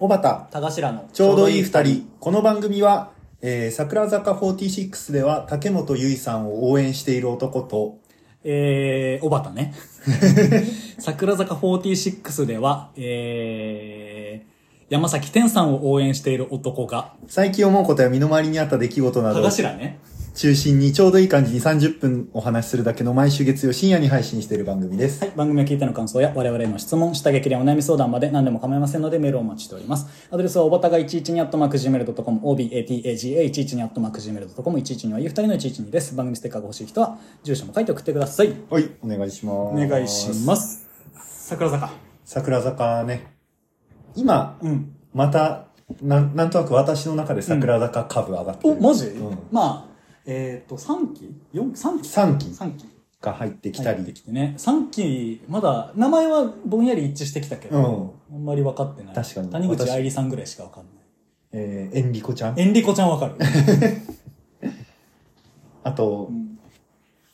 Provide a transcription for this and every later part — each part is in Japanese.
小畑、田頭のちょうどいい二人。この番組は、えー、桜坂46では竹本結衣さんを応援している男と、えー、小畑ね。桜坂46では、えー、山崎天さんを応援している男が、最近思うことや身の回りにあった出来事な田どを頭ね。中心にちょうどいい感じに30分お話しするだけの毎週月曜深夜に配信している番組です。はい。番組を聞いての感想や我々への質問、下激励お悩み相談まで何でも構いませんのでメールをお待ちしております。アドレスはおばたが112アットマーク Gmail.com、obataga112 アットマーク Gmail.com、112はいい二人の112です。番組ステッカーが欲しい人は、住所も書いて送ってください。はい、お願いします。お願いします。桜坂。桜坂ね。今、うん。また、なん、なんとなく私の中で桜坂株上がってる。お、マジ、うん。まあ、えっ、と、3期 ?4、3期？3期 ?3 期。が入ってきたり。入ってきてね。3期、まだ、名前はぼんやり一致してきたけど、あんまり分かってない。確かに谷口私愛理さんぐらいしか分かんない。えー、エンリコちゃん？エンリコちゃん分かる あとう、ん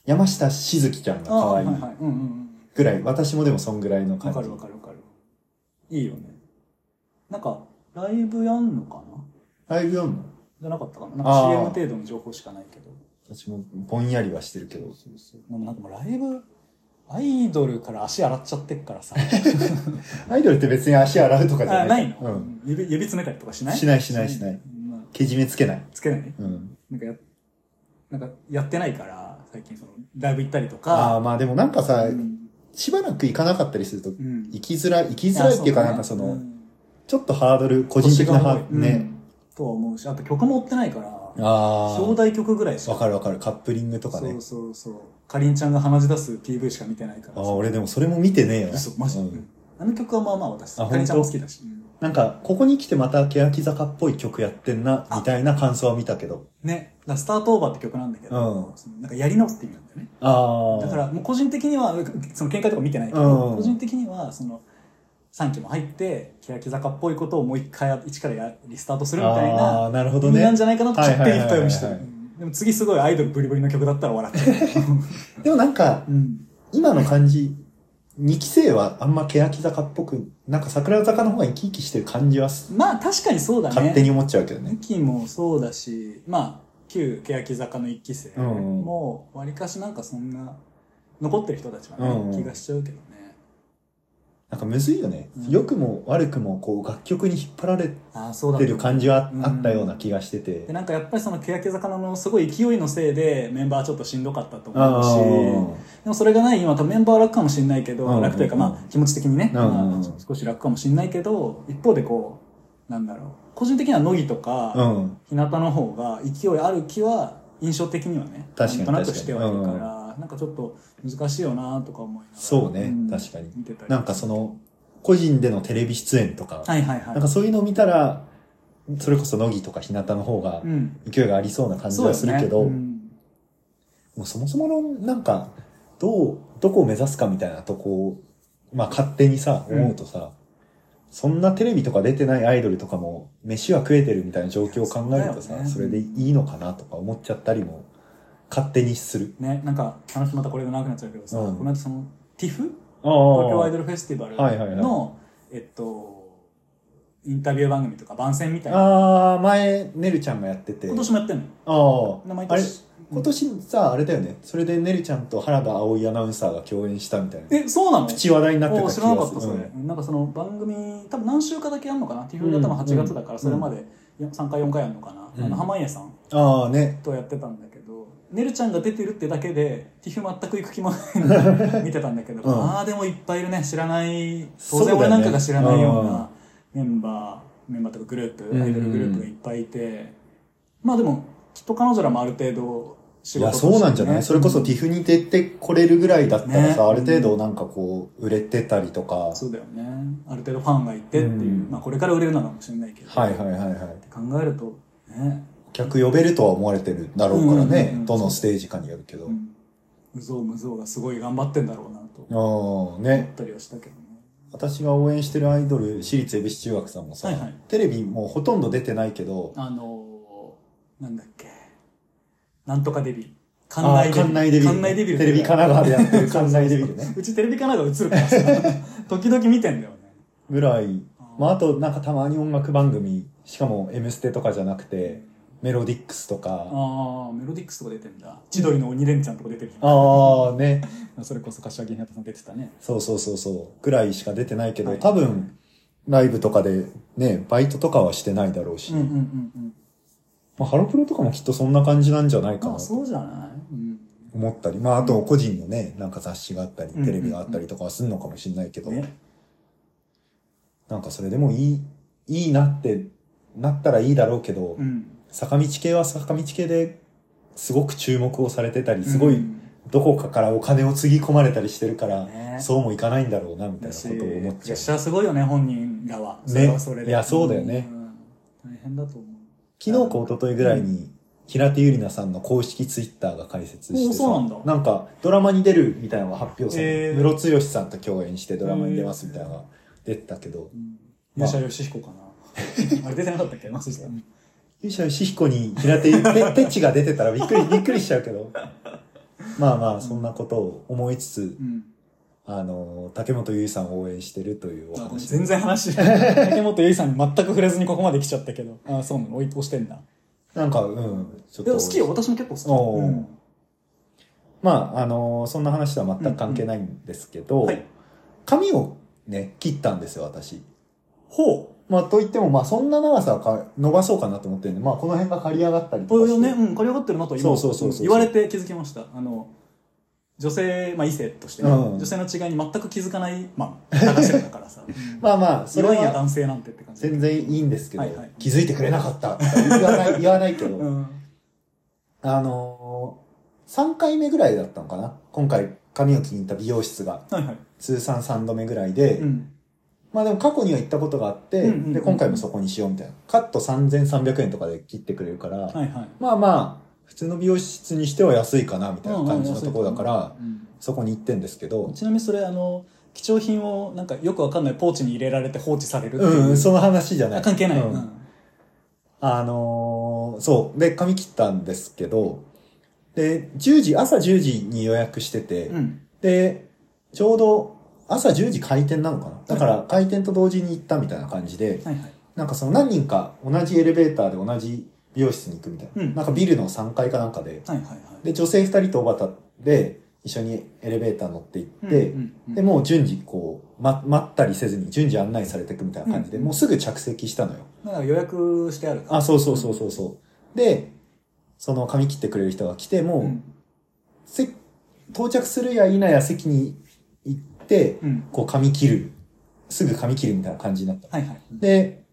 山下しずきちゃんが可愛いあはいはい。うんうんうん。ぐらい。私もでもそんぐらいの感じ。分かる分かる分かる。いいよね。なんか、ライブやんのかな？ライブ読んの？じゃなかったかななんか CM 程度の情報しかないけど。私もぼんやりはしてるけど。そうそう。でもなんかもうライブ、アイドルから足洗っちゃってっからさ。アイドルって別に足洗うとかじゃあ、ない。ないの、うん。指、指詰めたりとかしない？しないしないしないまあけじめつけない。つけない？うん。なんかや、なんかやってないから、最近その、ライブ行ったりとあか。あ、まあでもなんかさ、うんしばらく行かなかったりすると、ん行きづらい、行きづらいっていうかあなんかその、うんちょっとハードル、個人的なハードル、ね。うんとは思うし、あと曲も追ってないから、あ表題曲ぐらいしあ。か。わかるわかる。カップリングとかねそう。そうそう。かりんちゃんが鼻血出す PV しか見てないからさ。ああ、俺でもそれも見てねえよ。嘘、マジ、うんうんあの曲はまあまあ私、あかりんちゃんも好きだし。うんなんか、ここに来てまた欅坂っぽい曲やってんな、みたいな感想は見たけど。ね。だスタートオーバーって曲なんだけど、うんなんかやり直すって意味なんだよね。ああ。だから、もう個人的には、その見解とか見てないけど、うん個人的には、その、3期も入って、欅坂っぽいことをもう一回一からやリスタートするみたいあなあ、なるほどね。なんじゃないかなと勝手に言ったようにしてるでも次すごいアイドルブリブリの曲だったら笑っちゃう。でもなんか、うん。今の感じ、2期生はあんま欅坂っぽく、なんか桜坂の方が生き生きしてる感じはす、まあ確かにそうだね。勝手に思っちゃうけど2ね。期もそうだし、まあ、旧欅坂の1期生うんも、わりかしなんかそんな、残ってる人たちはね、うん気がしちゃうけどね。なんかむずいよね。うん。良くも悪くもこう楽曲に引っ張られてる感じはうんあったような気がしてて。で。なんかやっぱりその欅坂のすごい勢いのせいでメンバーちょっとしんどかったとあ思うし。でもそれがない今多分メンバーは楽かもしれないけど、うん。楽というかまあ気持ち的にね、うん。まあ少し楽かもしれないけど一方でこうなんだろう。個人的には乃木とか、うん。日向の方が勢いある気は印象的にはね確かになんとなくしてはいるか確ら、なんかちょっと難しいよなとか思いながらそうねん確かに。見てたり。なんかその、個人でのテレビ出演とか、はいはいはい。なんかそういうのを見たら、それこそ乃木とか日向の方がうん。勢いがありそうな感じはするけど、そうよね。うん。もうそもそものなんか、どう、どこを目指すかみたいなとこを、まあ勝手にさ、うん。思うとさ、そんなテレビとか出てないアイドルとかも、飯は食えてるみたいな状況を考えるとさ、それでいいのかなとか思っちゃったりも、勝手にする。ねなんか話またこれが長くなっちゃうけどさ、うんこの間その TIFF あ東京アイあドルフェスティバルの、はいはいはいえっと、インタビュー番組とか番宣みたいな。ああ、前、ねるちゃんがやってて。今年もやってんの？ああ、あれ。今年さ、あれだよね。それでねるちゃんと原田葵アナウンサーが共演したみたいな。え、そうなの？口話題になってた気がする。らなかったそれ、うんなんかその番組多分何週かだけやるのかな？TIFF が多分8月だからそれまで3回4回やるのかな、うんあの濱家さんああね。とやってたんだけどねるちゃんが出てるってだけで TIFF 全く行く気もないのに 見てたんだけど、うん。ああでもいっぱいいるね。知らない当然俺なんかが知らないようなメンバーメンバーとかグループうん。アイドルグループがいっぱいいて、まあでもきっと彼女らもある程度仕いや、事としてね。そうなんじゃない？それこそ TIFF に出てこれるぐらいだったらさ、ね。ある程度なんかこう、売れてたりとか。そうだよね。ある程度ファンがいてっていう、うん。まあこれから売れるのかもしれないけど、はいはいはいはい。考えるとね、客呼べるとは思われてるだろうからねう。んどのステージかによるけど。う。ん、無造無造がすごい頑張ってんだろうなと。ああ、思っね。たりはしたけどね。私が応援してるアイドル、私立恵比寿中学さんもさ、はいはい。テレビもうほとんど出てないけど、あのー、なんだっけ。なんとかデビル館ああ内館内デビル。館内デビルテレビ神奈川でやってる。館内デビルね。うちテレビ神奈川映るからさ。時々見てんだよね。ぐらい、あまあ、あとなんかたまに音楽番組しかも「M ステ」とかじゃなくてメロディックスとか。ああメロディックスとか出てんだ。千鳥の鬼レンチャンとか出てるああね。それこそ柏木ひなたさん出てたね。そうそうそうそう。ぐらいしか出てないけど、はい。多分ライブとかでねバイトとかはしてないだろうし、うんうんうんうん。まあ、ハロプロとかもきっとそんな感じなんじゃないかなそうじゃない、うん、思ったり。まああと個人のねなんか雑誌があったりうんテレビがあったりとかはするのかもしれないけど、ね。なんかそれでもいいいいなってなったらいいだろうけど、うん坂道系は坂道系ですごく注目をされてたりすごいうん。どこかからお金をつぎ込まれたりしてるから、ね。そうもいかないんだろうなみたいなことを思っちゃう。シャーすごいよね本人らは。ね。それいやそうだよね。ん。大変だと思う。昨日か一昨日ぐらいに平手友梨奈さんの公式ツイッターが開設しておさそうなんだ。かドラマに出るみたいなのが発表されてムロツヨシさんと共演してドラマに出ますみたいなのが出てたけどうん。まあ。勇者ヨシヒコかな。あれ出てなかったっけ？忘れてた勇者ヨシヒコに平手ペペチが出てたらびっくり びっくりしちゃうけど。まあまあそんなことを思いつつ、うん。あの竹本結衣さんを応援してるというおあ話全然話 竹本結衣さんに全く触れずにここまで来ちゃったけど。あそうなの？押してんだ。なんかうんちょっとでも好きよ私も結構好き、う。ん。まああのそんな話とは全く関係ないんですけど、はい。髪をね切ったんですよ私。ほまあといってもまあそんな長さはか伸ばそうかなと思ってるんでまあこの辺が刈り上がったりとかして。ねうん刈り上がってるなと今。そうそうそうそう言われて気づきました。あの女性、まあ、異性としてね、うん。女性の違いに全く気づかないまあ 話だからさ。まあまあそれは言わんや男性なんてって感じ。全然いいんですけど、はいはい。気づいてくれなかったとか言わない 言わないけど、うん。あのー、3回目ぐらいだったのかな。今回髪を切りに行った美容室が。はいはい。通算3度目ぐらいで、うんまあでも過去には行ったことがあって、うんうんうんで今回もそこにしようみたいな。カット3300円とかで切ってくれるから、はいはい。まあまあ普通の美容室にしては安いかなみたいな感じのところだから、うんそこに行ってんですけど。ちなみにそれあの貴重品をなんかよくわかんないポーチに入れられて放置されるう、うん、その話じゃない。あ関係ない、うん。うん。あのーそう。で髪切ったんですけどで10時朝10時に予約してて、うん。でちょうど朝10時開店なのかな？だから開店と同時に行ったみたいな感じで、はいはい。なんかその何人か同じエレベーターで同じ美容室に行くみたいな、うん。なんかビルの3階かなんかで。はいはいはい。で女性2人とおばたで一緒にエレベーター乗って行って、うんうんうんでもう順次こう、ま、待ったりせずに順次案内されていくみたいな感じで、うんもうすぐ着席したのよ。だから予約してあるあそうそうそうそうそう。でその髪切ってくれる人が来てもう、うん。せ到着するや否や席に行って、うんこう髪切る。すぐ髪切るみたいな感じになった。はいはい。で、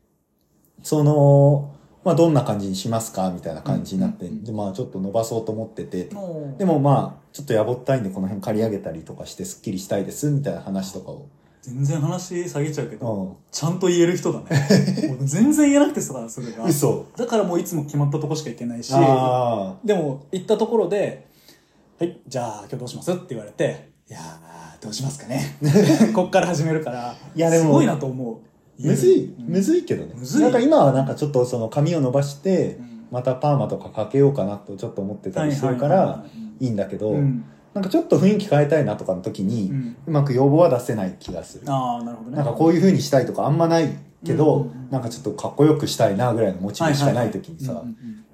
その、まあ、どんな感じにしますかみたいな感じになって、で、まあ、ちょっと伸ばそうと思ってて、でもまあ、ちょっとやぼったいんで、この辺刈り上げたりとかして、スッキリしたいです、みたいな話とかを。全然話下げちゃうけど、うん。ちゃんと言える人だね。全然言えなくてさそれが。嘘。だからもういつも決まったとこしか行けないし。あでも行ったところで「はいじゃあ今日どうします?」って言われて「いやーどうしますかね」こっから始めるからいやでもすごいなと思う。あ。むずい、うん。むずいけどね。むずい。なんか今はなんかちょっとその髪を伸ばしてうん、またパーマとかかけようかなとちょっと思ってたりしてるからはいはいんだけど、うん。なんかちょっと雰囲気変えたいなとかの時に、ううんまく要望は出せない気がする。ああなるほどね。なんかこういう風にしたいとかあんまないけど、なんかちょっとかっこよくしたいなぐらいのモチベしかない時にさ、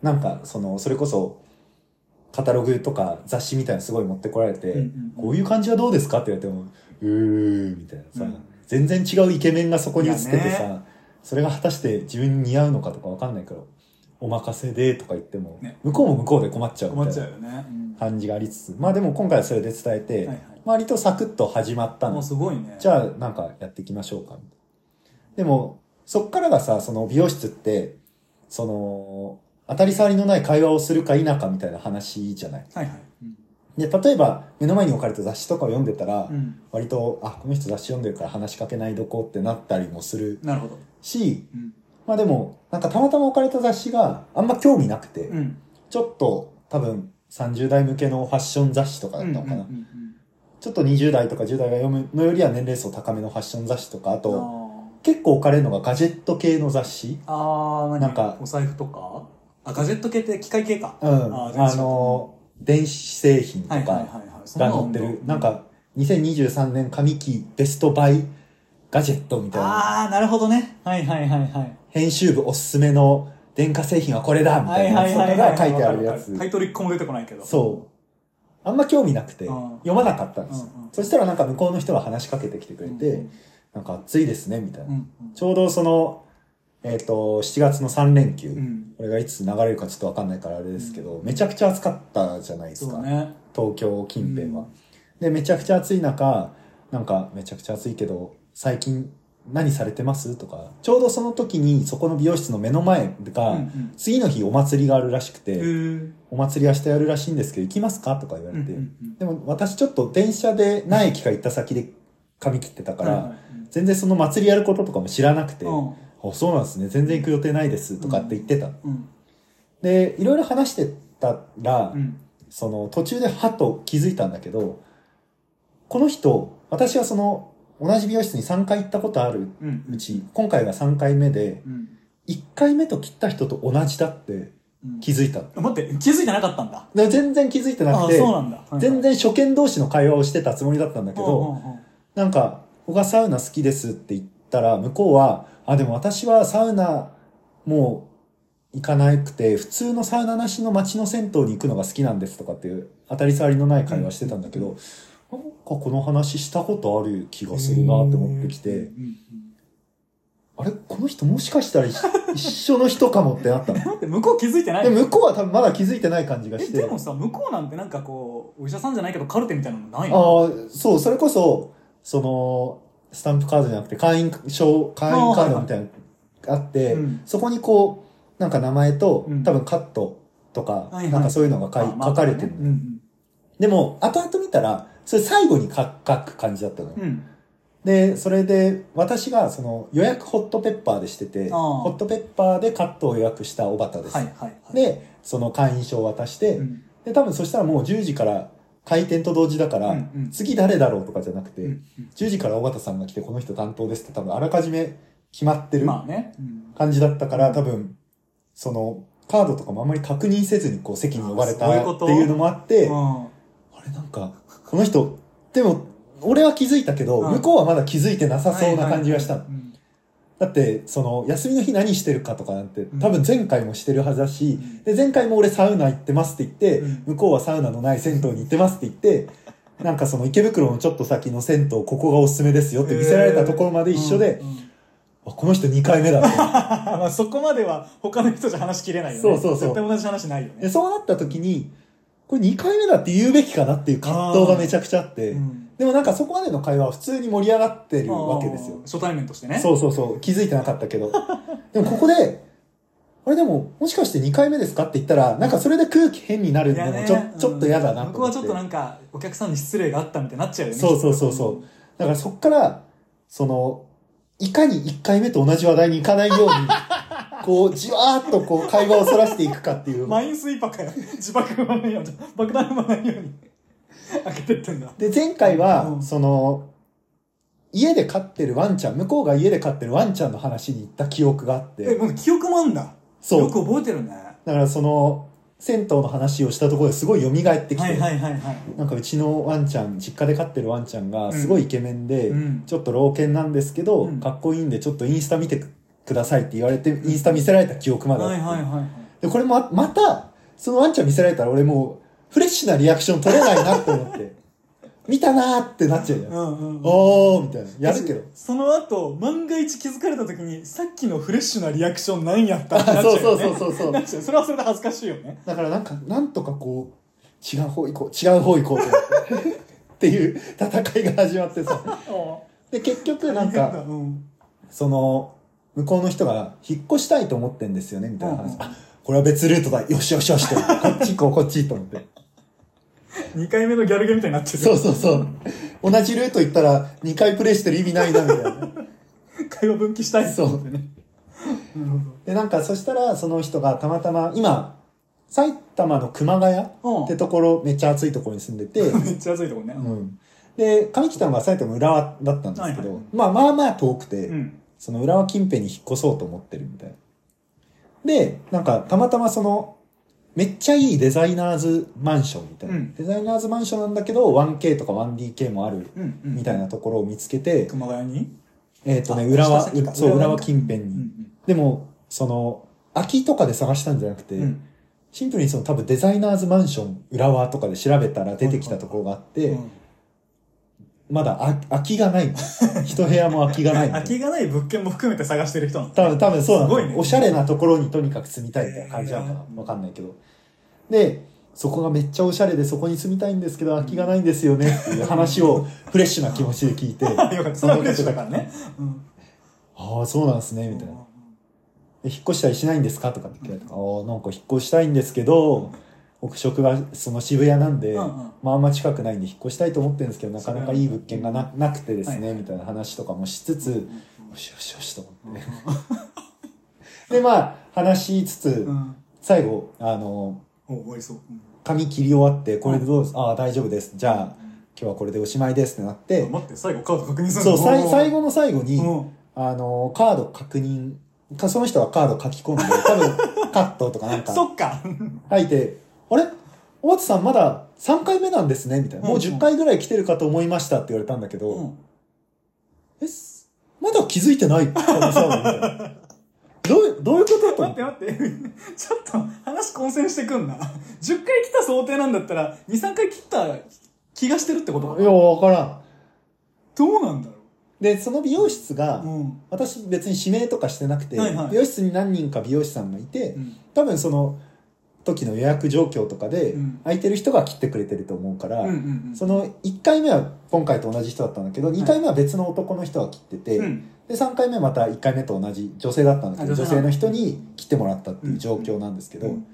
なんかその、それこそ、カタログとか雑誌みたいなのすごい持ってこられて、うんうんうん。こういう感じはどうですかって言われても、うーみたいなさ、うん。全然違うイケメンがそこに映っててさ、それが果たして自分に似合うのかとかわかんないから、お任せでとか言っても、ね。向こうも向こうで困っちゃうみ困たいな感じがありつつ、まあでも今回はそれで伝えて、はいはい。割とサクッと始まったの。すごいね。じゃあなんかやっていきましょうか。でも、そっからがさ、その美容室って、その、当たり障りのない会話をするか否かみたいな話じゃない。はいはい。うんで、例えば目の前に置かれた雑誌とかを読んでたら、うん。割と、あ、この人雑誌読んでるから話しかけないどこってなったりもするなるほど。し、うん。まあでも、なんかたまたま置かれた雑誌があんま興味なくて、うん。ちょっと多分30代向けのファッション雑誌とかだったのかな。うんうんうんちょっと20代とか10代が読むのよりは年齢層高めのファッション雑誌とか、あと、うん結構置かれるのがガジェット系の雑誌。あーあなんかお財布とか？あガジェット系って機械系かうん。あの、電子製品とかが載ってる。なんか、2023年上期ベストバイガジェットみたいな。ああ、なるほどね。はいはいはいはい。編集部おすすめの電化製品はこれだみたいなやつとかが書いてあるやつタ。イトル一個も出てこないけど。そう。あんま興味なくて、うん読まなかったんです、うんうんそしたらなんか向こうの人が話しかけてきてくれて、うんうんなんか暑いですね、みたいな。うんうん。ちょうどその、えっ、と、7月の3連休、うん。これがいつ流れるかちょっとわかんないからあれですけど、めちゃくちゃ暑かったじゃないですか。ね。東京近辺は、うん。で、めちゃくちゃ暑い中、なんかめちゃくちゃ暑いけど、最近何されてます？とか、ちょうどその時にそこの美容室の目の前が、うんうん。次の日お祭りがあるらしくて、お祭り明日やるらしいんですけど、行きますか？とか言われて、うんうんうん。でも私ちょっと電車で何駅か行った先で髪切ってたから、全然その祭りやることとかも知らなくて、うんあそうなんですね、全然行く予定ないですとかって言ってた。うん。で、いろいろ話してたら、うん。その途中ではっと気づいたんだけど、この人、私はその同じ美容室に3回行ったことあるうん。うち、今回が3回目で、うん。1回目と切った人と同じだってうん気づいた。待って、気づいてなかったんだ。で全然気づいてなくて、そうなんだ。全然初見同士の会話をしてたつもりだったんだけけど、なんか、僕がサウナ好きですって言ったら、向こうは、あ、でも私はサウナ、もう、行かなくて、普通のサウナなしの街の銭湯に行くのが好きなんですとかっていう、当たり障りのない会話してたんだけど、なんかこの話したことある気がするなって思ってきて、あれこの人もしかしたら一一緒の人かもってなったの。待って、向こう気づいてない？で、向こうは多分まだ気づいてない感じがえ、して。でもさ、向こうなんてなんかこう、お医者さんじゃないけどカルテみたいなのないの？ああ、そう、それこそ、その、スタンプカードじゃなくて、会員証、会員カードみたいなのがあって、うん。そこにこう、なんか名前と、うん。多分カットとか、はいはい。なんかそういうのが書かれてるの、うんでも、後々見たら、それ最後に書書く感じだったのよ。で、それで、私がその予約ホットペッパーでしてて、ホットペッパーでカットを予約したおばたです。はいはいはい。で、その会員証を渡して、うん、で、多分そしたらもう10時から開店と同時だから、うんうん。次誰だろうとかじゃなくて、うん10時から尾形さんが来てこの人担当ですって多分あらかじめ決まってるまあね。うん。感じだったから、多分、その、カードとかもあんまり確認せずにこう席に呼ばれたっていうのもあって、あうん。れなんか、この人、でも、俺は気づいたけど、うん。向こうはまだ気づいてなさそうな感じがしただって、その、休みの日何してるかとかなんて、ん。多分前回もしてるはずだし、うん。で、前回も俺サウナ行ってますって言って、うん。向こうはサウナのない銭湯に行ってますって言って、なんかその池袋のちょっと先の銭湯、ここがおすすめですよって見せられたところまで一緒で、この人2回目だ。まあそこまでは他の人じゃ話しきれないよね。そうそうそう。絶対同じ話ないよね。でそうなった時に、これ2回目だって言うべきかなっていう葛藤がめちゃくちゃあって、うんでもなんかそこまでの会話は普通に盛り上がってるわけですよ。初対面としてね。そうそうそう、気づいてなかったけど。でもここで、あれでも、もしかして2回目ですかって言ったら、なんかそれで空気変になるのもちょ,、ちょっと嫌だなうんと思って。向こうはちょっとなんかお客さんに失礼があったみたいになっちゃうよね。そうそうそうそう。だからそっから、その、いかに1回目と同じ話題に行かないように、こう、じわーっとこう、会話をそらしていくかっていう。マインスイーパーかよ。自爆踏まないように、爆弾踏まないように開けてってんだ。で、前回は、うんその、家で飼ってるワンちゃん、向こうが家で飼ってるワンちゃんの話に行った記憶があっえ、て、もう記憶もあんだ。そうよく覚えてるね。だからその、銭湯の話をしたところですごい蘇ってきて、はいはいはいはい。なんかうちのワンちゃん、実家で飼ってるワンちゃんがすごいイケメンで、うんちょっと老犬なんですけど、うんかっこいいんでちょっとインスタ見てくださいって言われて、インスタ見せられた記憶まであって、はいはいはい。で、これもまた、そのワンちゃん見せられたら俺もう、フレッシュなリアクション取れないなって思って、見たなーってなっちゃうじゃん。うんうん。おーみたいな。やるけど。その後、万が一気づかれた時に、さっきのフレッシュなリアクション何やったってなっちゃうよ、ね。そうそうそうそうそうなっちゃうそれはそれで恥ずかしいよね。だからなんか、なんとかこう、違う方行こう、違う方行こうと思って。っていう戦いが始まってさ。で、結局なんか、うん。その、向こうの人が引っ越したいと思ってんですよね、みたいな話。うんうんあ、これは別ルートだ。よしよしよしと。こっち行こう、こっちと思って。2回目のギャルゲみたいになってる。そうそうそう。同じルート行ったら2回プレイしてる意味ないな、みたいな。会話分岐したいって思ってね。なるほで、なんか、そしたら、その人がたまたま、今、埼玉の熊谷うんってところ、めっちゃ暑いところに住んでて、ど。めっちゃ暑いとこね。うん。で、上北のが埼玉の浦和だったんですけど、はいはいまあまあまあ遠くて、うん。その浦和近辺に引っ越そうと思ってるみたいな。で、なんかたまたまその、めっちゃいいデザイナーズマンションみたいな。うんデザイナーズマンションなんだけど、1K とか 1DK もあるうん。うん。みたいなところを見つけて、熊谷に？えっ、とね、あ浦和、そう、浦和近辺に。うんでも、その、空きとかで探したんじゃなくて、うんうんシンプルにその多分デザイナーズマンション浦和とかで調べたら出てきたところがあって、うんまだあ空きがない。一部屋も空きがない。空きがない物件も含めて探してる人なんだ多分、多分そうなんだすごいね。おしゃれなところにとにかく住みたいみたいな感じなのかへなー。わかんないけど。で、そこがめっちゃおしゃれでそこに住みたいんですけど空きがないんですよね。っていう話を フレッシュな気持ちで聞いて。よかった。それは嬉しいだからね、うん。ああ、そうなんですね、みたいな。で引っ越したりしないんですか？とかって聞かれて、ああ、なんか引っ越したいんですけど、僕職がその渋谷なんで、うんうん。まああんま近くないんで引っ越したいと思ってるんですけど、なかなかいい物件がななくてですね、はい。みたいな話とかもしつつ、よしよしよしと思って。で、まあ、話しつつ、うん。最後、あの、髪切り終わって、これでどうです、ああ、大丈夫です。じゃあ、今日はこれでおしまいですってなって、待って最後カード確認するそう、さい後最後の最後に、うん。あの、カード確認、かその人はカード書き込んで、多分、カットとかなんか そっか。書いて、あれ？大津さんまだ3回目なんですね？みたいな。もううん。10回ぐらい来てるかと思いましたって言われたんだけど、うん。え、すまだ気づいてない？どういう、どういうこと？待って待って。ちょっと話混戦してくんな。10回来た想定なんだったら23回切った気がしてるってことかいや、わからん。どうなんだろで、その美容室が、ううん。私別に指名とかしてなくて、はいはい。美容室に何人か美容師さんがいて、うん。多分その時の予約状況とかでうん。空いてる人が切ってくれてると思うから、その1回目は今回と同じ人だったんだけど、2回目は別の男の人が切ってて、うん。で3回目また1回目と同じ女性だったんだけどあ女性の人に切ってもらったっていう状況なんですけど、うん。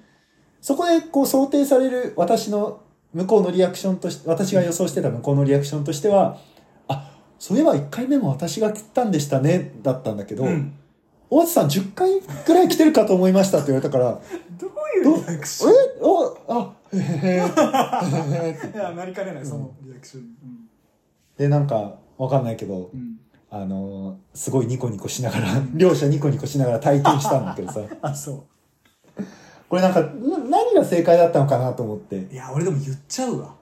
そこでこう想定される私の向こうのリアクションとして私が予想してた向こうのリアクションとしてはあそういえば1回目も私が切ったんでしたねだったんだけど、うん大津さん10回くらい来てるかと思いましたって言われたから。どういうリアクション？え？おあへへへ。いやなりかねないそのリアクション。でなんかわかんないけど、あのーすごいニコニコしながら両者ニコニコしながら体験したんだけどさ。あそこれなんかな何が正解だったのかなと思って。ういや俺でも言っちゃうわ。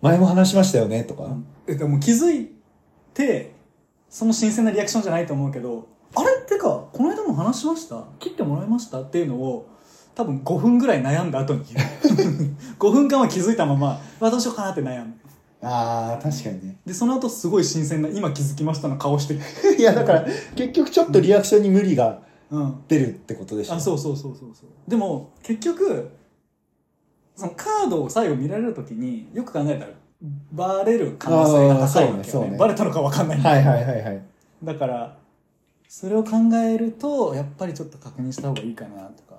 前も話しましたよねとか、えでも気づいてその新鮮なリアクションじゃないと思うけどあれ？ってかこの間も話しました？切ってもらいました？っていうのを多分5分ぐらい悩んだ後に言う。5分間は気づいたままあどうしようかなって悩む。ああ確かにね。でその後すごい新鮮な今気づきましたの顔して。いやだから結局ちょっとリアクションに無理がうん。出るってことでしょ？あそうそうそうそうそう。でも結局そのカードを最後見られる時によく考えたらバレる可能性が高いわけよね。あーそうねそうね。バレたのか分かんない。はいはいはいはい。だからそれを考えるとやっぱりちょっと確認した方がいいかなとか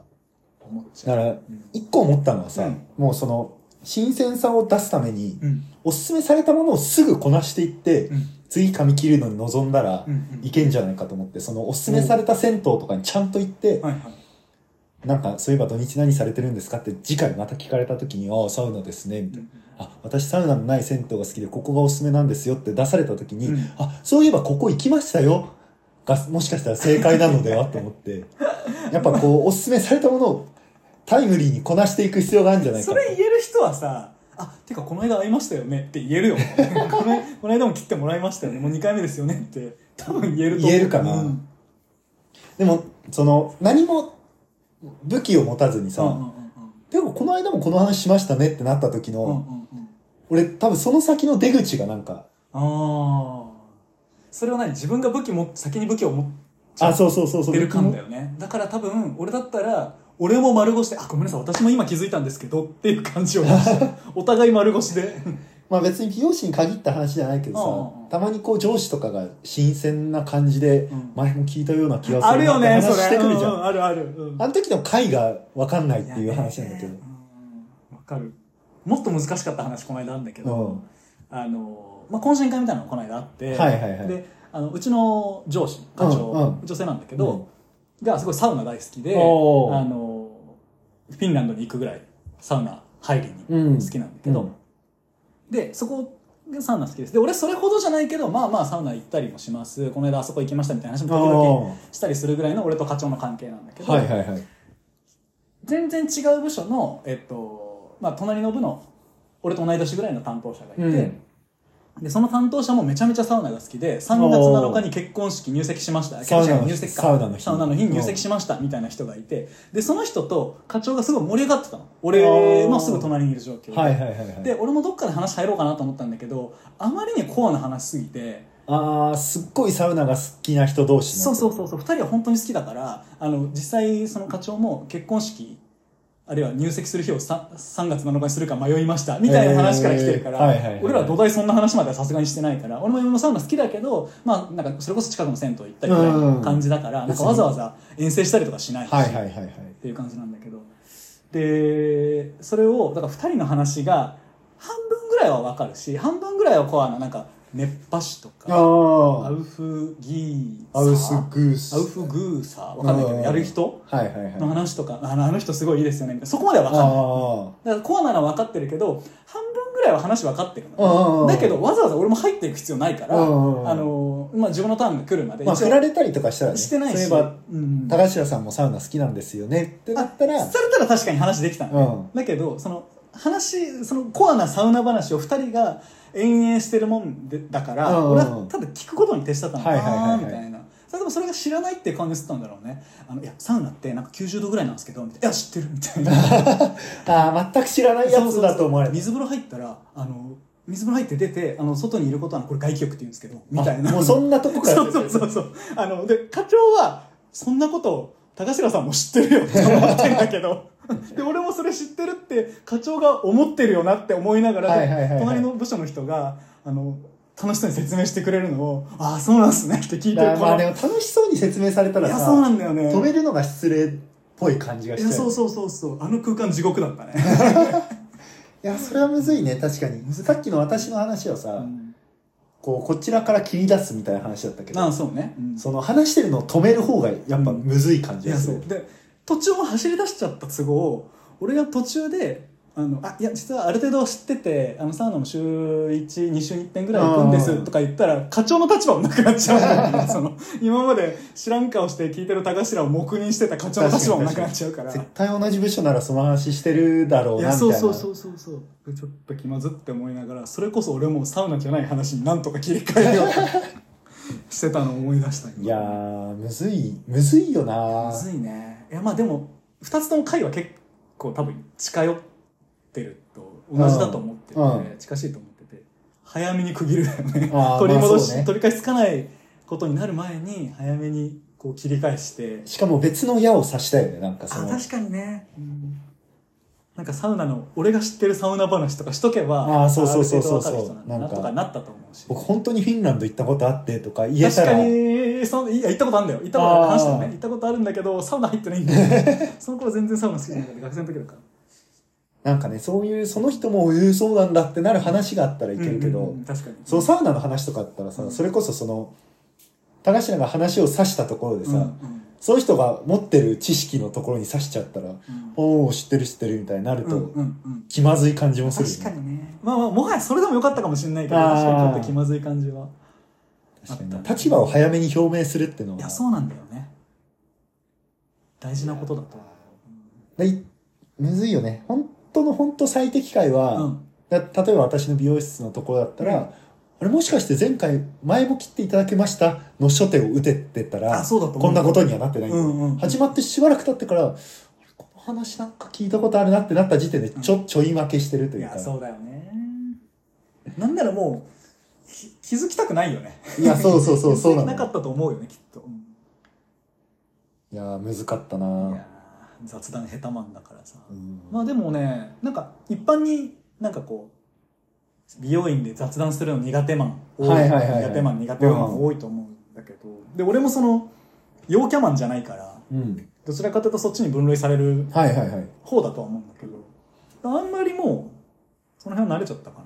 思っちゃう。だから一個思ったのはさ、うん。もうその新鮮さを出すために、うん。おすすめされたものをすぐこなしていって、うん。次髪切るのに臨んだら、いけんじゃないかと思ってそのおすすめされた銭湯とかにちゃんと行って、はいはい。なんかそういえば土日何されてるんですかって次回また聞かれた時に「ああサウナですね」みたいな。あ私サウナのない銭湯が好きでここがおすすめなんですよって出された時に、うん。あそういえばここ行きましたよがもしかしたら正解なのではと思って。やっぱこうおすすめされたものをタイムリーにこなしていく必要があるんじゃないかそれ言える人はさあてかこの間会いましたよね。って言えるよ。このこの間も切ってもらいましたよね。もう2回目ですよね。って多分言えると思う。言えるかな。うん。でもその何も武器を持たずにさ、うんうんうんでもこの間もこの話しましたねってなった時の、うんうんうん。俺多分その先の出口がなんかああそれは何？自分が武器も先に武器を持っあそうそうそうそう。てる感だよね。だから多分俺だったら俺も丸腰で「あごめんなさい私も今気づいたんですけど」っていう感じを お互い丸腰で。まあ別に美容師に限った話じゃないけどさ、うん。たまにこう上司とかが新鮮な感じで、うん。前も聞いたような気がすあるるなって話よねそれしてくるじゃん、うんうんあるある、うん。あの時の回が分かんないっていう話なんだけど。ね。うん。わかる。もっと難しかった話この間あるんだけど、うん。あの、まあ、懇親会みたいなのがこの間あって、はいはいはい。であのうちの上司課長、うんうん。女性なんだけど、がすごいサウナ大好きであのフィンランドに行くぐらいサウナ入りに好きなんだけど、うん。でそこがサウナ好きです。で俺それほどじゃないけどまあまあサウナ行ったりもします。この間あそこ行きましたみたいな話も時々したりするぐらいの俺と課長の関係なんだけど、はいはいはい。全然違う部署の、えっとまあ、隣の部の俺と同い年ぐらいの担当者がいて、うんで、その担当者もめちゃめちゃサウナが好きで、3月7日に結婚式入籍しました。サウナの日入籍か。サウナの日に入籍しました、みたいな人がいて、で、その人と課長がすごい盛り上がってたの。俺のすぐ隣にいる状況で。はいはいはいはい。で、俺もどっかで話入ろうかなと思ったんだけど、あまりにコアな話すぎて、ああ、すっごいサウナが好きな人同士の。そうそうそうそう、二人は本当に好きだから、あの、実際その課長も結婚式、あるいは入籍する日を 3, 3月7日にするか迷いましたみたいな話から来てるから、俺らは土台そんな話まではさすがにしてないから俺も今サウナ好きだけどまあなんかそれこそ近くの銭湯行ったりみたいな感じだから、うんなんかわざわざ遠征したりとかしないし。っていう感じなんだけど。でそれをだから2人の話が半分ぐらいは分かるし半分ぐらいはコアななんか熱波師とかアあウフギーあ、アウスグース。アウフグーサーわかんないけどうん。やる人はいはいはい。の話とかあのあの人すごいいいですよね。みたいなそこまでは分かんない。だからコアなのは分かってるけど半分ぐらいは話分かってるのだけどわざわざ俺も入っていく必要ないからあの、まあ、自分のターンが来るまでまあ、振られたりとかしたらね。してないし。そういえば、うん高橋さんもサウナ好きなんですよねってなったら、それたら確かに話できたの、だけどその話そのコアなサウナ話を2人が延々してるもんでだから、俺はただ聞くことに徹したったのかないみたいな。それでもそれが知らないって感じだったんだろうね。あのいやサウナってなんか90度ぐらいなんですけどいや知ってるみたいな。ああ、全く知らないやつだと思われる。水風呂入ったらあの水風呂入って出てあの外にいることはこれ外気浴って言うんですけどみたいな。あもうそんなとこからそうそうそう。そうあので課長はそんなことを高城さんも知ってるよって思ってんだけどで俺もそれ知ってるって課長が思ってるよなって思いながら、隣の部署の人があの楽しそうに説明してくれるのをああそうなんすねって聞いてまあでも楽しそうに説明されたらさ、いやそうなんだよね。止めるのが失礼っぽい感じがしちゃう。いやそうそうそうそう。あの空間地獄だったね、いや、それはむずいね、確かに。さっきの私の話をさ、うん。こう、こちらから切り出すみたいな話だったけど、ああそうね、うん。その話してるのを止める方がやっぱむずい感じがする。そう。で途中も走り出しちゃった都合俺が途中であのあいや実はある程度知っててあのサウナも週12週に1遍ぐらい行くんですとか言ったら課長の立場もなくなっちゃう。その今まで知らん顔して聞いてる高頭を黙認してた課長の立場もなくなっちゃうから。絶対同じ部署ならその話してるだろういな、みたいな。やそうそうそうそうそう。でちょっと気まずって思いながらそれこそ俺もサウナじゃない話になんとか切り替えようと してたのを思い出した今。いやー、むずい、むずいよな。むずいねいやまあでも2つとも回は結構多分近寄ってると同じだと思ってて、うん。近しいと思ってて早めに区切るだよね。取り戻し、まあそうね取り返しつかないことになる前に早めにこう切り返して。しかも別の矢を刺したよね、なんかその。あ確かにね、うん。なんかサウナの俺が知ってるサウナ話とかしとけばあーそうそうそうそうある程度わかる人なんとかなったと思うし。僕本当にフィンランド行ったことあってとか言え確かたら、にそのいや行ったことあるんだよ。行ったことある。話したのね。行ったことあるんだけどサウナ入ってないんだよ。その頃全然サウナ好きじゃなかった学生の時だから。なんかね、そういう、その人も、えーそうなんだってなる話があったらいけるけど、うんうんうん確かに。そのサウナの話とかあったらさ、それこそその、高階が話を指したところでさ、うんうん。その人が持ってる知識のところに指しちゃったら、おお知ってる知ってるみたいになると、うんうんうん。気まずい感じもするよ確かにね。まあまあもはやそれでもよかったかもしれないけど確かにちょっと気まずい感じは確かにあった。立場を早めに表明するっていうのは。いやそうなんだよね。大事なことだと。でむずいよね。本当の本当最適解は、うん。だ例えば私の美容室のところだったら、うん。あれもしかして前回前も切っていただけましたの初手を打てってたらこんなことにはなってないうんうん始まってしばらく経ってからこの話なんか聞いたことあるなってなった時点でちょ,、ちょい負けしてるといいうか。やそうだよね。なんならもうき気づきたくないよね。いやそうそうそう そうなの。なかったと思うよねきっと、うん。いやー難かったな。雑談下手マンだからさ。うん。まあでもねなんか一般になんかこう美容院で雑談するの苦手マンはいはいはいはい。苦手マン苦手マン多いと思うんだけど、で俺もその陽キャマンじゃないからうん。どちらかというとそっちに分類される方だとは思うんだけど。あんまりもうその辺は慣れちゃったかな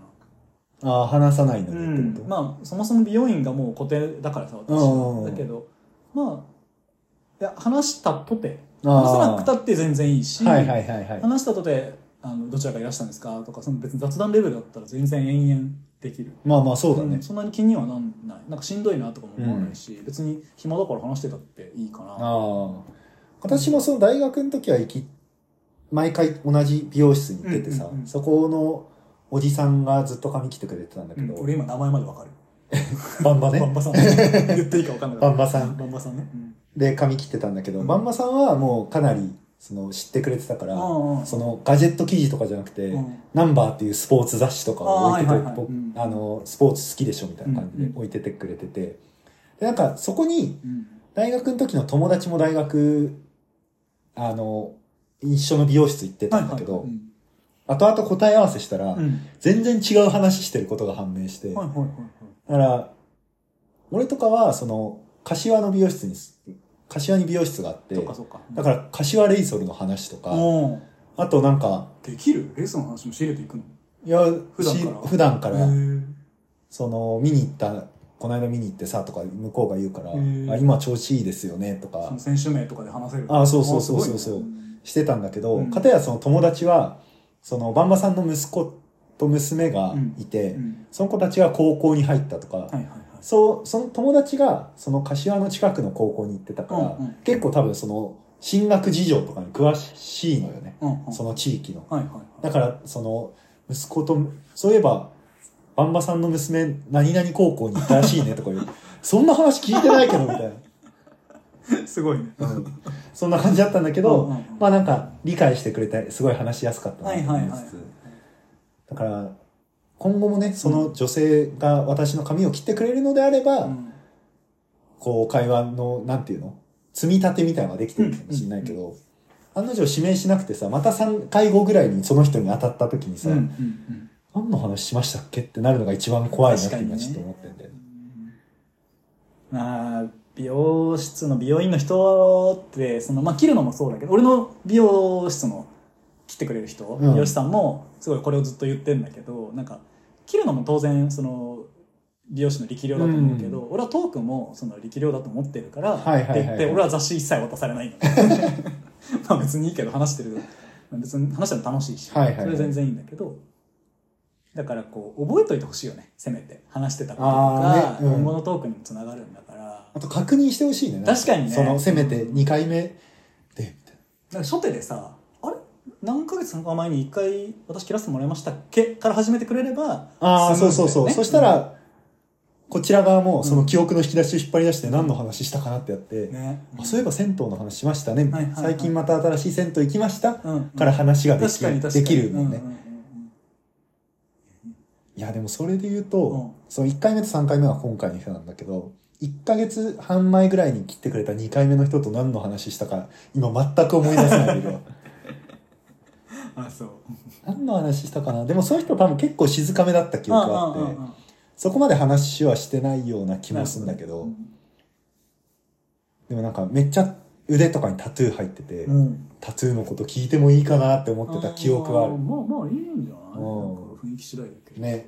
ああ話さないのうにってこと、んまあそもそも美容院がもう固定だからさ私。うんはだけどまあいや話したとて。話さなくたって全然いいし、はいはいはいはい。話したとてあのどちらかいらしたんですかとかその別に雑談レベルだったら全然延々できる。まあまあそうだね、んそんなに気にはなんない。なんかしんどいなとかも思わないし、別に暇だから話してたっていいかな。ああ私もその大学の時は行き毎回同じ美容室に行っててさ、うんうんうん。そこのおじさんがずっと髪切ってくれてたんだけど、俺今名前までわかる。バンバね。バンバさん。言っていいかわかんない。バンバさん。バンバさんね。うん。で髪切ってたんだけど、うん。バンバさんはもうかなり、その、知ってくれてたから、うん。うんその、ガジェット記事とかじゃなくて、うん。ナンバーっていうスポーツ雑誌とかを置いてて、はいはいはい。あの、スポーツ好きでしょみたいな感じうんうん。で置いててくれてて、で、なんか、そこに、うん。大学の時の友達も大学、あの、一緒の美容室行ってたんだけど、うん後々答え合わせしたら、うん。全然違う話してることが判明して、はいはいはいはい。だから、俺とかは、その、柏の美容室にす、柏に美容室があってそっ、かそっか。だから、柏レイソルの話とか、うんあとなんか、できる？レースの話も仕入れていくの？いや、普段から？し普段から、へー。その、見に行った、この間見に行ってさ、とか向こうが言うから、あ今調子いいですよね、とか。その、選手名とかで話せる。あそうそうそうそうそう。してたんだけど、うん。かたやその友達は、その、バンバさんの息子と娘がいて、うんその子たちが高校に入ったとか、はいはいはい。そう、その友達が、その柏の近くの高校に行ってたから、うんうん結構多分その、進学事情とかに詳しいのよね。うんうんその地域の。はいはいはい。だから、その、息子と、そういえば、バンバさんの娘、何々高校に行ったらしいねとか言う。そんな話聞いてないけど、みたいな。すごい。ね。うん。そんな感じだったんだけど、うんうんうん。まあなんか、理解してくれて、すごい話しやすかったな。と思いつつ、はいはいはい。だから、今後もね、その女性が私の髪を切ってくれるのであれば、うん。こう、会話の、なんていうの？積み立てみたいなのができてるかもしれないけど、案の定指名しなくてさ、また3回後ぐらいにその人に当たった時にさ、うんうんうん。何の話しましたっけ？ってなるのが一番怖いなって今ちょっと思ってんだよね。まあ美容室の美容院の人ってその、まあ、切るのもそうだけど俺の美容室の切ってくれる人、うん。美容師さんもすごいこれをずっと言ってんだけどなんか切るのも当然その美容師の力量だと思うけど、俺はトークもその力量だと思ってるから、って言って俺は雑誌一切渡されないの。まあ別にいいけど話してる別に話してるの楽しいし、それ全然いいんだけどだからこう覚えといてほしいよねせめて。話してたことあがーねうん。今後のトークにもつながるんだから、あと確認してほしいね。確かにね。その、せめて2回目で、みたいな。初手でさあれ？何ヶ月か前に一回私切らせてもらいましたっけ？から始めてくれればな。ああ、スそうそうそう。そしたら、こちら側もその記憶の引き出しを引っ張り出して何の話したかなってやって、ね。あそういえば銭湯の話しましたね。はいはいはい。最近また新しい銭湯行きました、うん。から話ができできるもんね。うんうんうんいや、でもそれで言うと、うん。その1回目と3回目は今回の人なんだけど、1ヶ月半前ぐらいに切ってくれた2回目の人と何の話したか、今全く思い出せないけど。あそう。何の話したかな？でもその人多分結構静かめだった記憶があって、そこまで話はしてないような気もするんだけど、うんでもなんかめっちゃ腕とかにタトゥー入ってて、うん。タトゥーのこと聞いてもいいかなって思ってた記憶がある。ーまあまあいいんじゃない？うん。なんか雰囲気次第だけど、ね。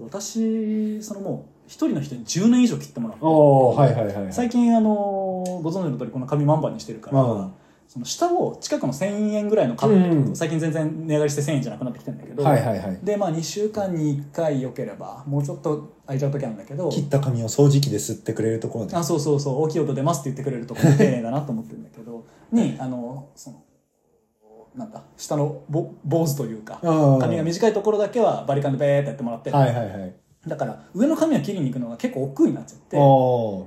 私そのもう一人の人に10年以上切ってもらっておー、はいはいはいはい。最近あのご存知の通りこの髪マンにしてるから、うんその下を近くの1000円ぐらいのカットってこと、うん最近全然値上がりして1000円じゃなくなってきてるんだけど、はいはいはい。でまあ2週間に1回良ければもうちょっと空いちゃう時あるんだけど切った髪を掃除機で吸ってくれるところで。あそうそうそう大きい音出ますって言ってくれるところ丁寧だなと思ってるんだけど にあのそのなんだ下のぼ坊主というかうん髪が短いところだけはバリカンでベーってやってもらって、はいはいはい。だから上の髪を切りに行くのが結構億劫になっちゃって。ああ、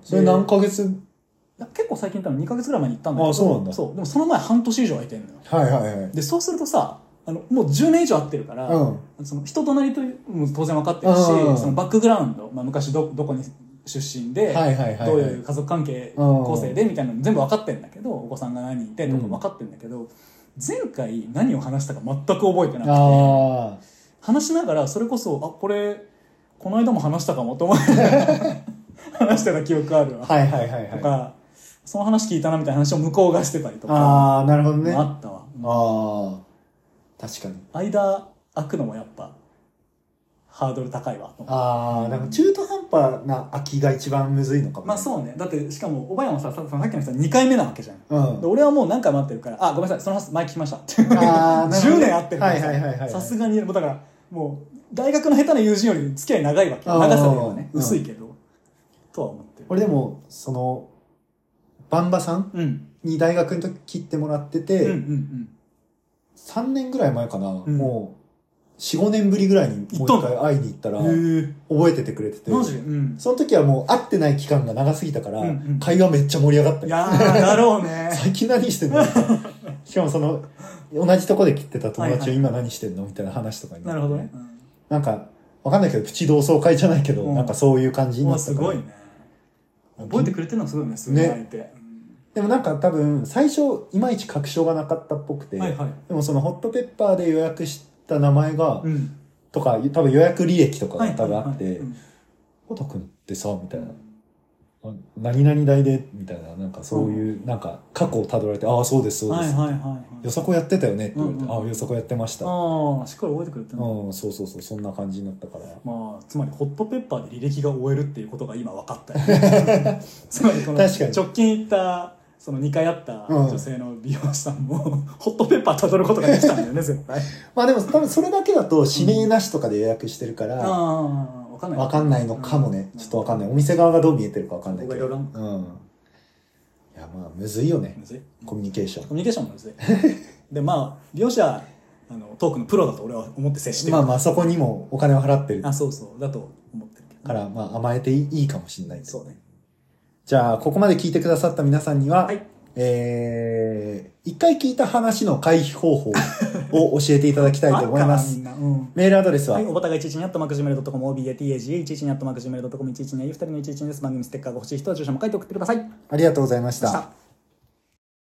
それ何ヶ月？結構最近多分2ヶ月ぐらい前に行ったんだけどあそうなんだ。でもその前半年以上空いてんのよ。はいはいはい。でそうするとさあのもう10年以上会ってるから、うん。その人となりというも当然分かってるし、うん。そのバックグラウンド、まあ、昔どどこに出身で、はいはいはいはい。どういう家族関係うん構成でみたいなの全部分かってるんだけどお子さんが何人いてとか分かってるんだけど、前回何を話したか全く覚えてなくてあ。話しながらそれこそあこれこの間も話したかもと思って 話してた記憶あるわ、あ、はいはいはいはい。とかその話聞いたなみたいな話を向こうがしてたりとかああ、なるほどね。ああったわ、あ、確かに。間空くのもやっぱハードル高いわ。と思ってああ、なんか中途半端な空きが一番むずいのかも、まあそうね。だってしかもおばやもさささっきの人は2回目なわけじゃん。うん。で俺はもう何回待ってるからあごめんなさいその話前聞きましたって。あーなるほど 10年会ってるからはいはいはいはい。さすがにもうだからもう大学の下手な友人より付き合い長いわけ。長さではねうん。薄いけど、とは思ってる。俺でも、その、バンバさんうん。に大学の時切ってもらってて、うんうんうん。3年ぐらい前かな、ん。もう、4、5年ぶりぐらいにもう一回会いに行ったら、覚えててくれてて。うん。その時はもう会ってない期間が長すぎたから、うんうん。会話めっちゃ盛り上がったよ。いやーだろうね。最近何してんの？しかもその、同じとこで切ってた友達は今何してんの？みたいな話とかになるほど。ね、なんか、わかんないけど、プチ同窓会じゃないけど、うん。なんかそういう感じうん、になったから。わすごいね。覚えてくれてるのすごいねすごい相手、でもなんか多分、最初、いまいち確証がなかったっぽくて、うんはいはい。でもそのホットペッパーで予約した名前が、うん。とか、多分予約履歴とかはいが多分あってホト君ってさ、みたいな。あ何々大で、みたいな、なんかそういう、なんか過去をたどられて、ああ、そうです、そうです。はいはいはいはい。よさこやってたよねって言われて、うんうん。ああ、よさこやってました。ああしっかり覚えてくれてうん、そうそうそう、そんな感じになったから。まあ、つまりホットペッパーで履歴が終えるっていうことが今分かったよね。つまりこの確かに。直近行ったその2回会ったうん。女性の美容師さんも、ホットペッパーたどることができたんだよね絶対。まあでも多分それだけだと指名なしとかで予約してるから、ああ分かんないわかんないのかもね。ちょっとわかんない。お店側がどう見えてるかわかんないけど。うん。いや、まあ、むずいよねむ。ずい？コミュニケーション。コミュニケーションもむずい でまあ美容師はあのトークのプロだと俺は思って接してるまあまあ、そこにもお金を払ってるあそうそうだと思ってるけどから、まあ、甘えていいかもしれないそうねじゃあ、ここまで聞いてくださった皆さんには、はいえー、一回聞いた話の回避方法を 教えていただきたいと思いますうんメールアドレスは、はい、おばたが112にあったマクジメルドットコム、OBATAGA112 にあったマクジメルドットコム、112に2人の112です。番組ステッカーが欲しい人は住所も書いて送ってください。ありがとうござい。ました